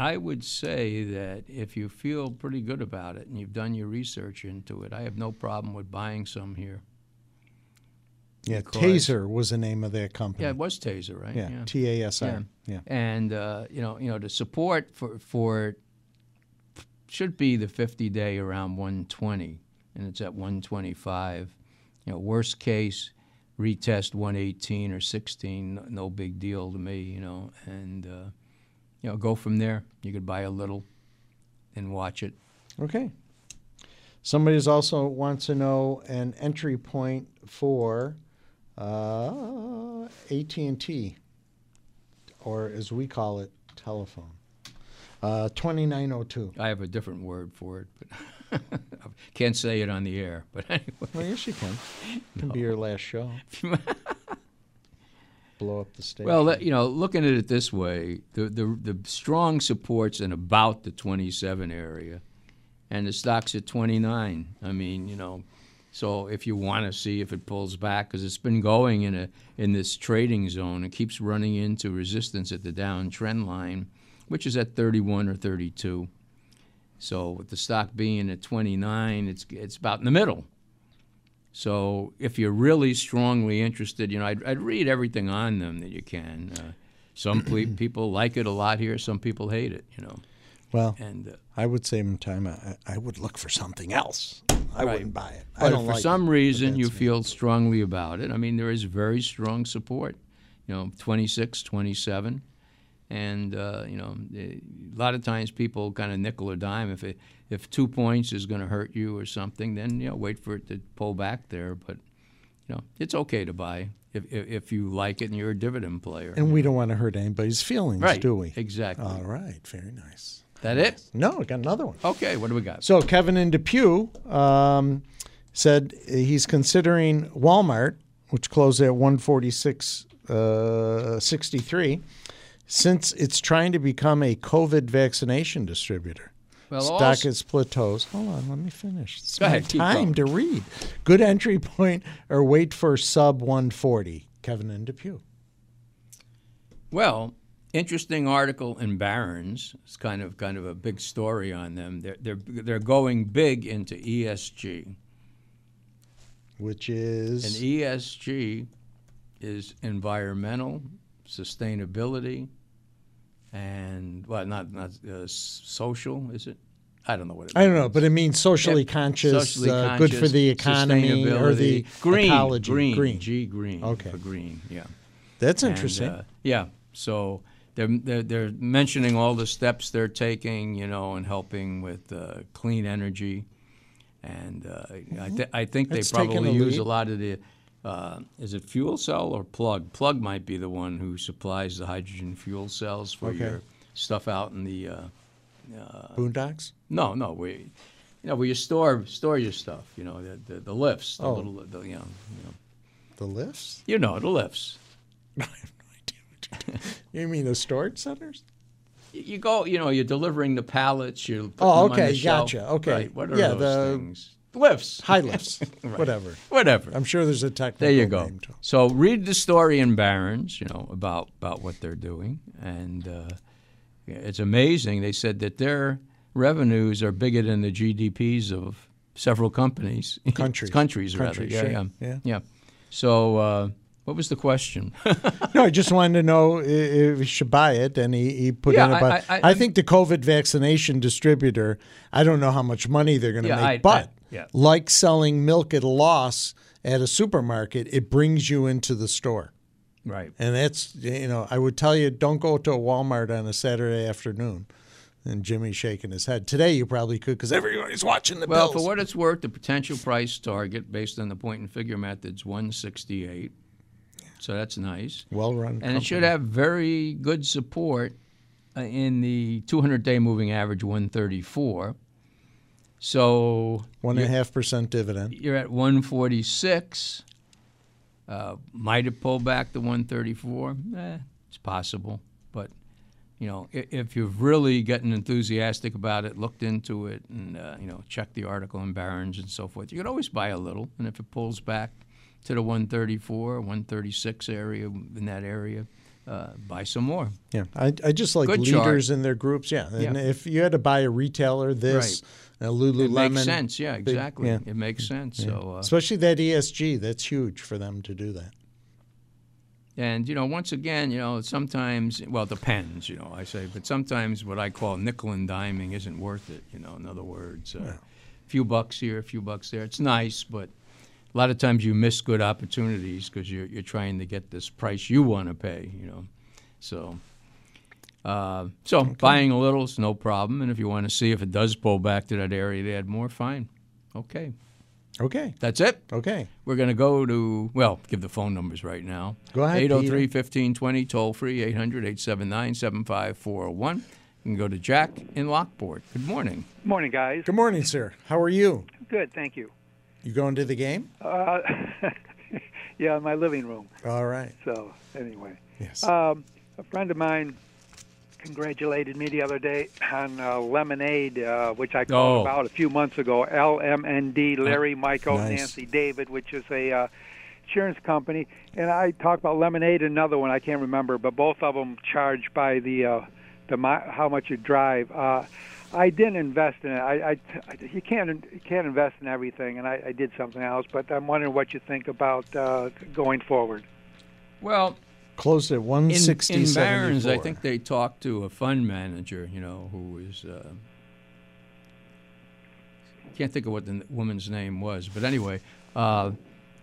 I would say that if you feel pretty good about it and you've done your research into it, I have no problem with buying some here. Yeah, Because- Taser was the name of that company. Yeah, it was Taser, right? Yeah, T A S R. Yeah. And uh, you know, you know, the support for for it should be the 50 day around 120, and it's at 125. You know, worst case, retest 118 or 16, no- no big deal to me. You know, and uh, you know, go from there. You could buy a little and watch it. Okay. Somebody's also wants to know an entry point for uh, AT&T, or as we call it, telephone. Uh, 2902. I have a different word for it, but I can't say it on the air. But anyway. Well, yes, you can. Can be your last show. Blow up the stage. Well, you know, looking at it this way, the, the the strong supports in about the 27 area, and the stock's at 29. I mean, you know, so if you want to see if it pulls back, because it's been going in a in this trading zone, it keeps running into resistance at the downtrend line, which is at 31 or 32. So with the stock being at 29, it's it's about in the middle. So if you're really strongly interested, you know, I'd, I'd read everything on them that you can. Uh, some ple- people like it a lot here. Some people hate it. You know, well, and uh, I would save him time. I, I would look for something else. I Right. wouldn't buy it. I but don't if for like some it, reason you me. feel strongly about it, I mean, there is very strong support. You know, 26, 27. And uh, you know, a lot of times people kind of nickel or dime. If it, if two points is going to hurt you or something, then you know wait for it to pull back there. But you know, it's okay to buy if if, if you like it and you're a dividend player. And we don't want to hurt anybody's feelings, right? do we? Exactly. All right. Very nice. that it? No, I got another one. Okay. What do we got? So Kevin in Depew um, said he's considering Walmart, which closed at 146.63. uh, 63, since it's trying to become a COVID vaccination distributor. Well, Stock also- is plateaus. Hold on, let me finish. It's Go my ahead, time to read. Good entry point or wait for sub 140. Kevin and Depew. Well, interesting article in Barron's. It's kind of kind of a big story on them. They're they're they're going big into ESG, Which is and ESG is environmental sustainability, and well, not not uh, social, is it? I don't know what it I don't know, but it means socially Yep. conscious, Socially uh, good for the economy or the green, ecology. green, green. G green. Okay. for green. Yeah. That's And, interesting. uh, yeah. So they're, they're they're mentioning all the steps they're taking, you know, and helping with uh, clean energy, and uh, I, th- I think That's they probably a use lead. a lot of the. Uh, is it fuel cell or plug? Plug might be the one who supplies the hydrogen fuel cells for Okay. your stuff out in the. Uh, Boondocks. no, no, we, you know, where you store store your stuff. You know, the the, the lifts, the Oh. little, the, you know, you know, The lifts? you know, the lifts. I have no idea. You're you mean the storage centers? You go, you know, you're delivering the pallets. You put Oh, okay, the shelf. gotcha, okay. Right, what are Yeah, those the- things? Lifts. High lifts. Whatever. Whatever. I'm sure there's a technical there you go. name to 'em. So read the story in Barron's, you know, about about what they're doing, and uh, it's amazing. They said that their revenues are bigger than the GDPs of several companies, Countries. countries rather. Countries, yeah, sure. yeah, Yeah. yeah. So, uh, what was the question? No, I just wanted to know if he should buy it, and he, he put Yeah, in about. I- I, I- think the COVID vaccination distributor. I don't know how much money they're going to Yeah, make, I- but yeah. like selling milk at a loss at a supermarket, it brings you into the store, right. and that's you know I would tell you don't go to a Walmart on a Saturday afternoon. And Jimmy's shaking his head. Today you probably could because everybody's watching the Well, bills. for what it's worth, the potential price target based on the point and figure method's 168. So that's nice. well run. And it should have very good support uh, in the 200 day moving average 134. So one and a half percent dividend. you're at 146. Uh, might it pull back to 134? Eh, it's possible. But, you know, if, if you've really gotten enthusiastic about it, looked into it, and, uh, you know, checked the article in Barron's and so forth, you could always buy a little. And if it pulls back to the 134, 136 area, in that area, uh, buy some more. Yeah, I, I just like Good chart. leaders in their groups. Yeah, and Yeah. if you had to buy a retailer, this a Lululemon, It makes sense. Yeah, big- exactly. yeah. It makes sense. So, uh, especially that ESG, that's huge for them to do that. And you know, once again, you know, sometimes well, it depends. You know, I say, but sometimes what I call nickel and diming isn't worth it. You know, in other words, a few bucks here, a few bucks there. It's nice, but a lot of times you miss good opportunities because you're you're trying to get this price you want to pay. You know, so. Uh, so buying a little is no problem, and if you want to see if it does pull back to that area to add more, fine. Okay, Okay, that's it. okay. We're going to go to, well, give the phone numbers right now. Go ahead, 803 1520, toll free, 800 879 7541. You can go to Jack in Lockport. Good morning. Morning, guys. Good morning, sir. How are you? Good, thank you. You going to the game? Uh, yeah, in my living room. All right. So, anyway, Yes. um, a friend of mine congratulated me the other day on uh, Lemonade, uh, which I called Oh. about a few months ago. LMND, Larry, Michael, Nice. Nancy, David, which is a uh, insurance company. And I talked about Lemonade, another one I can't remember, but both of them charge by the uh, the mi- how much you drive. Uh, I didn't invest in it. I, I, you can't you can't invest in everything, and I, I did something else. But I'm wondering what you think about uh, going forward. Well, Closed at in, 160. in Barron's, I think they talked to a fund manager, you know, who is, uh, can't think of what the woman's name was, but anyway, uh,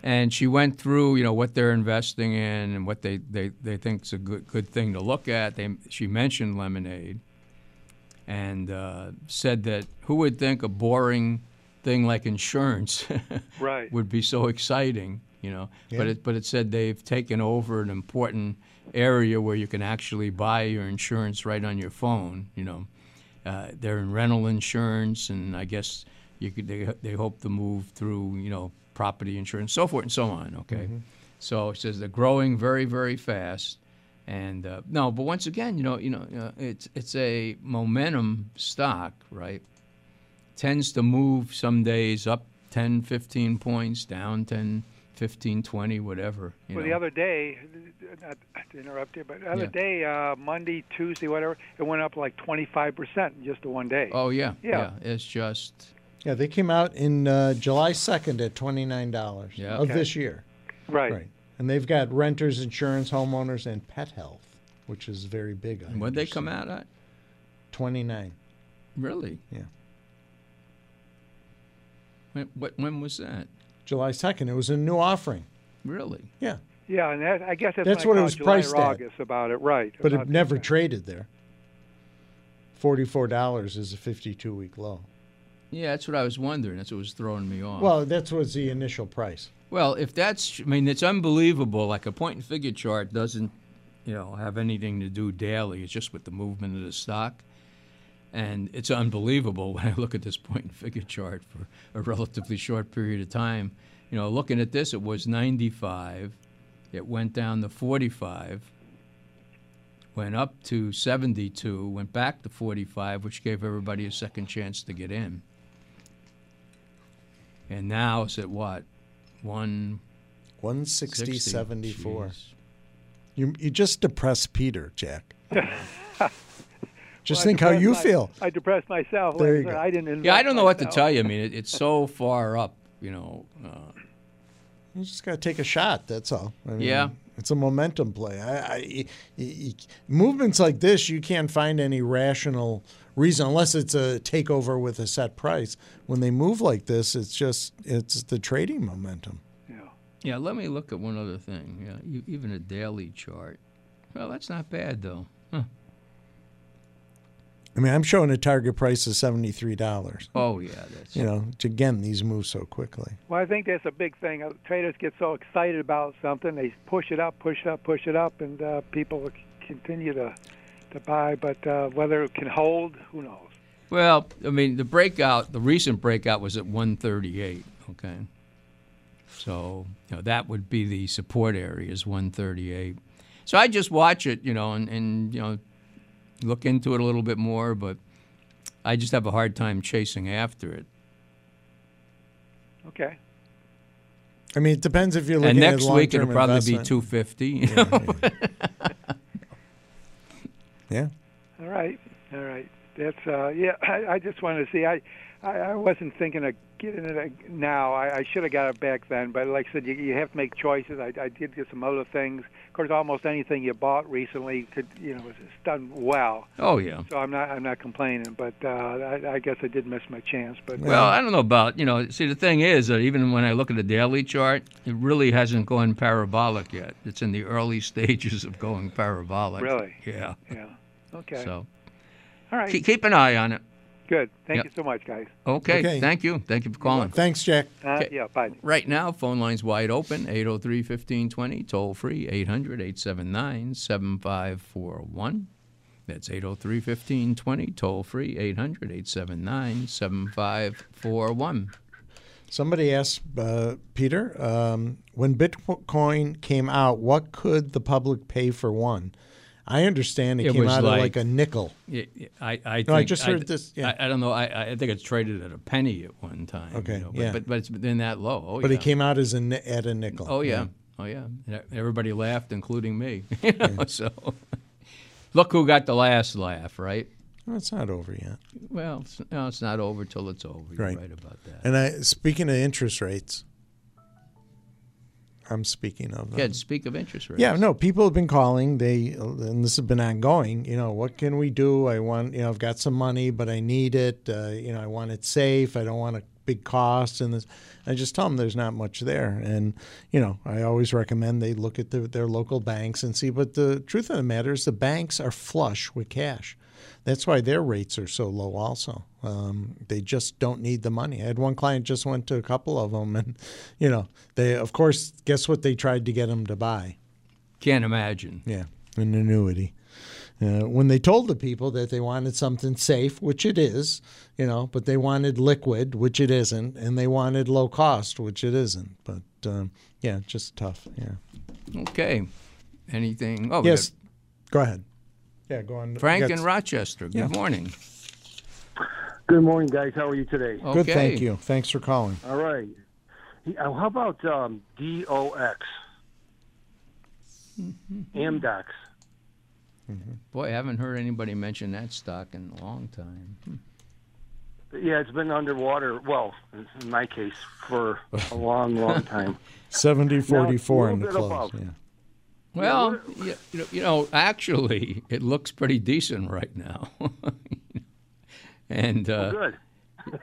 and she went through, you know, what they're investing in and what they, they, they think is a good good thing to look at. They, she mentioned lemonade, and uh, said that who would think a boring thing like insurance Right. would be so exciting, you know. But it but it said they've taken over an important area where you can actually buy your insurance right on your phone, you know. Uh, they're in rental insurance, and I guess you could they they hope to move through, you know, property insurance, so forth and so on. Okay, so it says they're growing very very fast, and uh, no, but once again, you know, you know, uh, it's it's a momentum stock, right? Tends to move some days up 10, 15 points, down 10, 15, 20, whatever. You Well, know. the other day, not to interrupt you, but the other Yeah. day, uh, Monday, Tuesday, whatever, it went up like 25% in just the one day. Oh yeah, Yeah. It's just Yeah, they came out in uh, July 2nd at $29 Yeah. of Okay. this year. right. Right. And they've got renters insurance, homeowners, and pet health, which is very big. I when they come out at 29. really. Yeah. When, what, when was that? July 2nd. It was a new offering. Really? Yeah. Yeah, and that, I guess that's, That's what it was July priced or at. About it, right? But it never traded there. $44 is a 52 week low. Yeah, that's what I was wondering. That's what was throwing me off. Well, that was the initial price. Well, if that's, I mean, it's unbelievable. Like a point and figure chart doesn't, you know, have anything to do daily. It's just with the movement of the stock. And it's unbelievable when I look at this point and figure chart for a relatively short period of time. You know, looking at this, it was 95. It went down to 45, went up to 72, went back to 45, which gave everybody a second chance to get in. And now it's at what? One 160, 74. Jeez. You, you just depressed Peter, Jack. just Well, think how you my- feel. I depressed myself. There Like you go. I didn't. Yeah, I don't know what to tell you. I mean, it, it's so far up. You know, uh, You just got to take a shot. That's all. I mean, Yeah. It's a momentum play. I, I, y- y- movements like this, you can't find any rational reason unless it's a takeover with a set price. When they move like this, it's just it's the trading momentum. Yeah. yeah. Let me look at one other thing. Yeah, you, even a daily chart. Well, that's not bad though. Huh. I mean, I'm showing a target price of seventy three dollars. Oh yeah, that's You know, which again, these move so quickly. Well, I think that's a big thing. Uh, Traders get so excited about something, they push it up, push it up, push it up, and uh, people continue to to buy. But uh, whether it can hold, who knows? Well, I mean, the breakout, the recent breakout was at 138. Okay, so you know that would be the support area is 138. So I just watch it, you know, and, and you know, look into it a little bit more, but I just have a hard time chasing after it. Okay. I mean, it depends if you're looking and at next week it'll long-term probably be 250. You know? Yeah. All right. All right. That's uh, yeah. I, I just wanted to see. I, I I wasn't thinking of getting it uh, now. I, I should have got it back then. But like I said, you, you have to make choices. I, I did get some other things. Of course, almost anything you bought recently could you know it's done well. oh yeah. So I'm not I'm not complaining. But uh, I, I guess I did miss my chance. But Well, I don't know about you know. See, the thing is that even when I look at the daily chart, it really hasn't gone parabolic yet. It's in the early stages of going parabolic. Really? Yeah. yeah. Okay. So All right. keep, keep an eye on it. Good. Thank Yep. you so much, guys. Okay. Okay. Thank you. Thank you for calling. Thanks, Jack. Uh, Okay. Yeah. Bye. Right now, phone lines wide open 803 1520, toll free 800 879 7541. That's 803 1520, toll free 800 879 7541. Somebody asked uh, Peter um, when Bitcoin came out, what could the public pay for one? I understand it, It came out like- at like a nickel. Yeah, yeah, I, I, No, I just heard this, yeah. I, I don't know. I, I think it's traded at a penny at one time. you Okay, know, but, yeah. but but it's been that low. Oh, But yeah. it came out as a at a nickel. Oh yeah. Oh yeah. And Everybody laughed, including me. you know, so look who got the last laugh, right? Well, it's not over yet. Well, it's, no, it's not over till it's over. You're Right. right, about that. And I, speaking of interest rates, I'm speaking of. Yeah, speak of interest rates. Yeah, no, people have been calling. They and this has been ongoing. You know, what can we do? I want, you know, I've got some money, but I need it. Uh, you know, I want it safe. I don't want a big cost. And this, I just tell them there's not much there. And you know, I always recommend they look at the, their local banks and see. But the truth of the matter is, the banks are flush with cash. That's why their rates are so low. Also, um, they just don't need the money. I had one client just went to a couple of them, and you know, they of course, guess what they tried to get them to buy. Can't imagine. Yeah, an annuity. Uh, when they told the people that they wanted something safe, which it is, you know, but they wanted liquid, which it isn't, and they wanted low cost, which it isn't. But um, yeah, just tough. Yeah. Okay. Anything? Oh, Yes. Go ahead. Yeah, go on. Frank You in Rochester. Good Yeah. morning. Good morning, guys. How are you today? Okay. Good, thank you. Thanks for calling. All right. Uh, How about um, DOX? Amdocs. Boy, I haven't heard anybody mention that stock in a long time. Hmm. Yeah, it's been underwater. Well, in my case, for a long, long time. 70 44 in the a little close. bit above. Yeah. Well, you, know, you know, actually, it looks pretty decent right now. and uh, Good.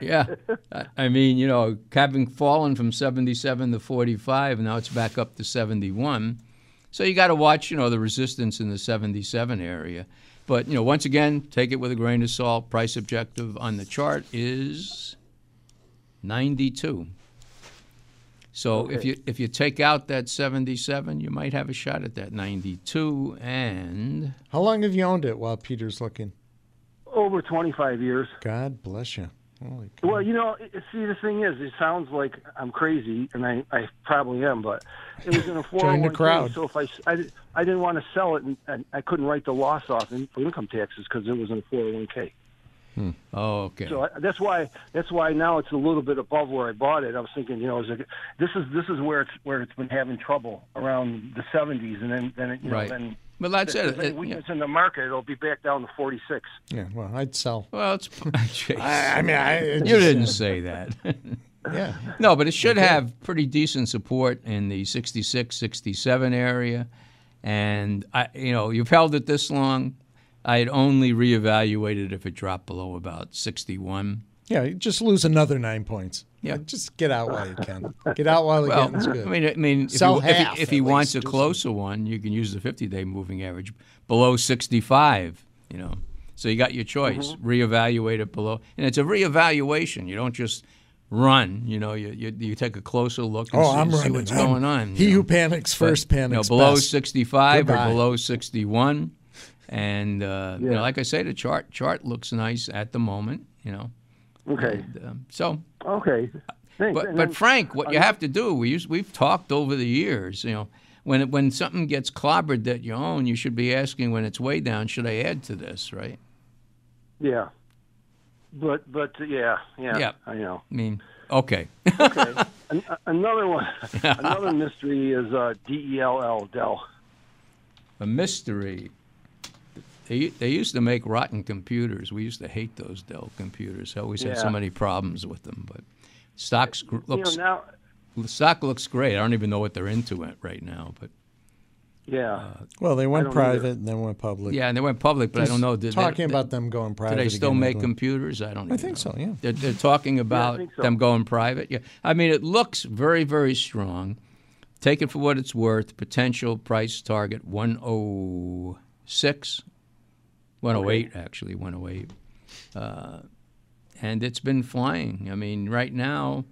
Yeah, I- I mean, you know, having fallen from 77 to 45, now it's back up to 71. So you got to watch, you know, the resistance in the 77 area. But you know, once again, take it with a grain of salt. Price objective on the chart is 92. So if you if you take out that 77, you might have a shot at that 92. And How long have you owned it while Peter's looking? Over 25 years. God bless you. Holy. Well, you know, see, the thing is, it sounds like I'm crazy, and I, I probably am, but it was in a 401k. Join the crowd. So if I, I, I didn't want to sell it, and, and I couldn't write the loss off in, income taxes because it was in a 401k. Hmm. oh, okay. So I, that's why that's why now it's a little bit above where I bought it. I was thinking, you know, is it, this is this is where it's where it's been having trouble around the 70s, and then then it, you know Right. then. Well, that's if it. there's any It- yeah. in the market, it'll be back down to 46. Yeah, well, I'd sell. Well, it's. I, I mean, I, it you didn't say that. Yeah. no, but it should have pretty decent support in the 66, 67 area. And, I, you know, you've held it this long. I'd only reevaluate it if it dropped below about 61. Yeah, you just lose another nine points. Yeah. Just get out while you can. Get out while the Well, getting's good. I mean, I mean, if, Sell he, if, half he, if he wants a closer one, you can use the 50-day moving average below 65. You know, so you got your choice. Mm-hmm. Reevaluate it below, and it's a reevaluation. You don't just run. You know, you you, you take a closer look and Oh, see, I'm see running. what's I'm- going on. He you who know. panics But, first you know, below best. 65 Goodbye. or below 61, and uh, you know, like I say, the chart chart looks nice at the moment. You know, Okay. and, um, so Okay. Thanks. but, but Frank, what you have to do, we we've talked over the years, you know, when it, when something gets clobbered that you own, you should be asking when it's way down, should I add to this, right? Yeah. But but uh, yeah yeah Yeah. I know. I mean, okay. Okay. An- another one. another mystery is uh, DELL Dell. A mystery. They, they used to make rotten computers. We used to hate those Dell computers. I always had so many problems with them. But stocks gr- You know looks now. the stock looks great. I don't even know what they're into it right now. But Yeah. Uh, well, they went private either. and then went public. yeah, and they went public. But I don't know. Did Talking they- about them going private. Do they still again, make computers? I don't. I even think know. so, yeah. They're, they're talking about think so. them going private. Yeah, I mean it looks very very strong. Take it for what it's worth. Potential price target 106, 108 actually 108, uh, and it's been flying. I mean right now.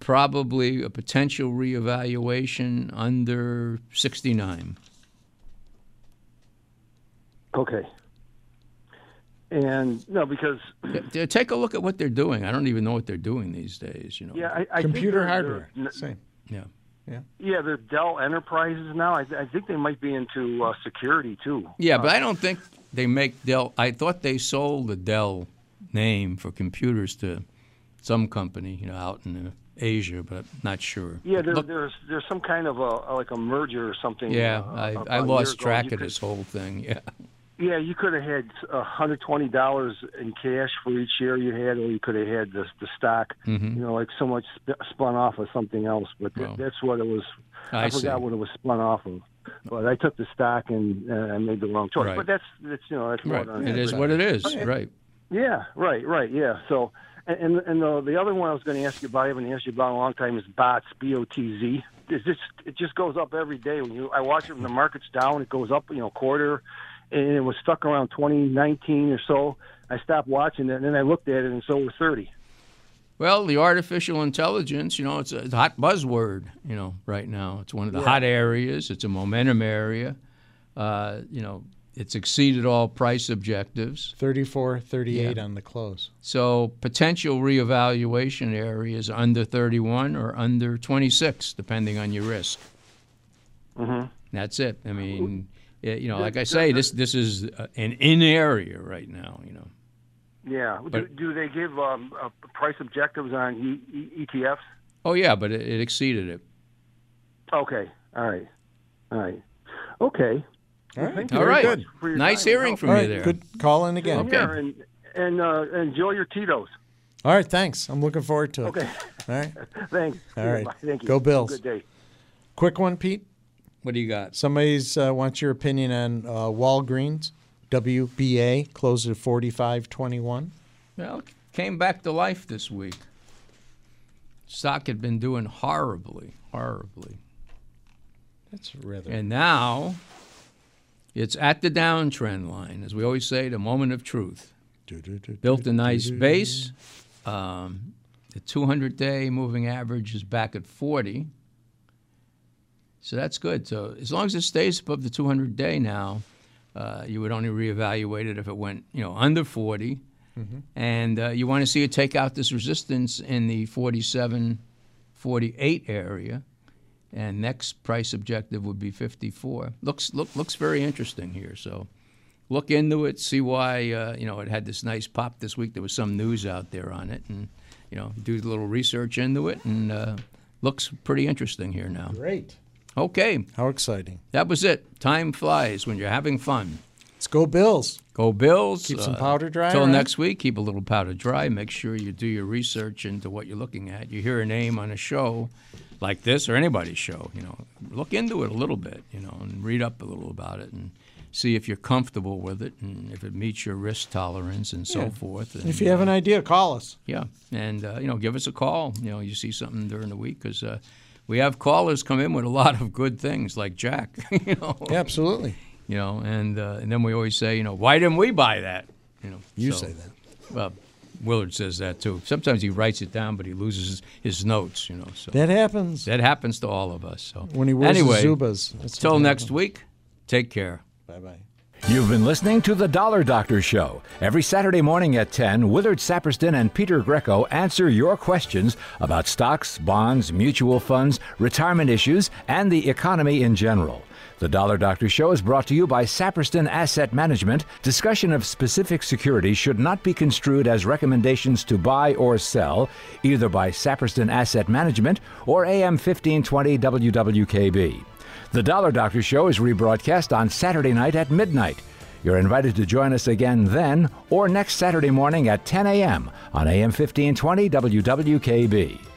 Probably a potential reevaluation under 69. Okay. And no, because T- t- Take a look at what they're doing. I don't even know what they're doing these days. You know. yeah, I, I Computer they're- hardware. they're- Same. Yeah. Yeah, they're Dell Enterprises now. I, I think they might be into uh, security too. Yeah, but I don't think they make Dell. I thought they sold the Dell name for computers to some company, you know, out in uh, Asia, but I'm not sure. Yeah, there, Look- there's there's some kind of a like a merger or something. yeah, uh, I, I year lost track of could- this whole thing. Yeah, Yeah, you could have had hundred twenty dollars in cash for each share you had, or you could have had the the stock. You know, like so much sp- spun off of something else. But th- Well, that's what it was. I forgot see. what it was spun off of. But I took the stock and uh, I made the wrong choice. Right. But that's that's you know that's right. It is what it is. Right. Yeah, right, right, yeah. So, and and, the, the other one I was going to ask you about, I haven't asked you about in a long time, is bots, B O T Z. It's just it just goes up every day. When you I watch it when the market's down, it goes up, you know, quarter, and it was stuck around 2019 or so. I stopped watching it, and then I looked at it, and so was 30. Well, the artificial intelligence, you know, it's a, it's a hot buzzword, you know, right now. It's one of the hot areas. It's a momentum area. Uh, you know, it's exceeded all price objectives. 34, 38 on the close. So potential reevaluation areas under 31 or under 26, depending on your risk. Mhm. That's it. I mean, it- you know, like I say, this this is uh, an in area right now. You know, Yeah. do, But- do they give um, uh, price objectives on e- e- ETFs? oh yeah, but it, it exceeded it. Okay. All right. All right. Okay. All right. thank you All very right, much for your nice time. hearing from All you right, there. good call in again. Okay. Yeah, and and uh, enjoy your Tito's. All right, thanks. I'm looking forward to it. Okay. All right. Thanks. All right. Bye. Thank you. Go Bills. Good day. Quick one, Pete. What do you got? Somebody's uh, wants your opinion on uh, Walgreens. WBA closed at 45.21. Well, came back to life this week. Stock had been doing horribly, horribly. That's rather. And now it's at the downtrend line, as we always say, the moment of truth. Built a nice base. Um, the 200 day moving average is back at 40. So that's good. So as long as it stays above the 200 day now, uh, you would only reevaluate it if it went, you know, under 40. And uh, you want to see it take out this resistance in the 47, 48 area. And next price objective would be 54. Looks look, looks very interesting here. So look into it, see why uh, you know it had this nice pop this week. There was some news out there on it, and you know do a little research into it, and uh, looks pretty interesting here now. Great. Okay, How exciting. that was it. Time flies when you're having fun. Let's go, Bills. Go Bills. Keep some Uh, powder dry, Till right? next week, keep a little powder dry. Make sure you do your research into what you're looking at. You hear a name on a show like this or anybody's show, you know, look into it a little bit, you know, and read up a little about it and see if you're comfortable with it and if it meets your risk tolerance and so Yeah. forth. And if you have an uh, idea, call us. yeah, and uh, you know, give us a call. You know, you see something during the week because uh, we have callers come in with a lot of good things, like Jack. you know, Yeah, absolutely. you know, and uh, and then we always say, you know, why didn't we buy that? You know, You so- say that. Well, Willard says that too. Sometimes he writes it down, but he loses his, his notes. You know, so That happens. that happens to all of us. So When he wears anyway, Zubaz. Till next week, take care. Bye bye. You've been listening to The Dollar Doctor Show. Every Saturday morning at 10, Willard Saperston and Peter Greco answer your questions about stocks, bonds, mutual funds, retirement issues, and the economy in general. The Dollar Doctor Show is brought to you by Saperston Asset Management. Discussion of specific securities should not be construed as recommendations to buy or sell, either by Saperston Asset Management or AM 1520 WWKB. The Dollar Doctor Show is rebroadcast on Saturday night at midnight. You're invited to join us again then or next Saturday morning at 10 a.m. on AM 1520 WWKB.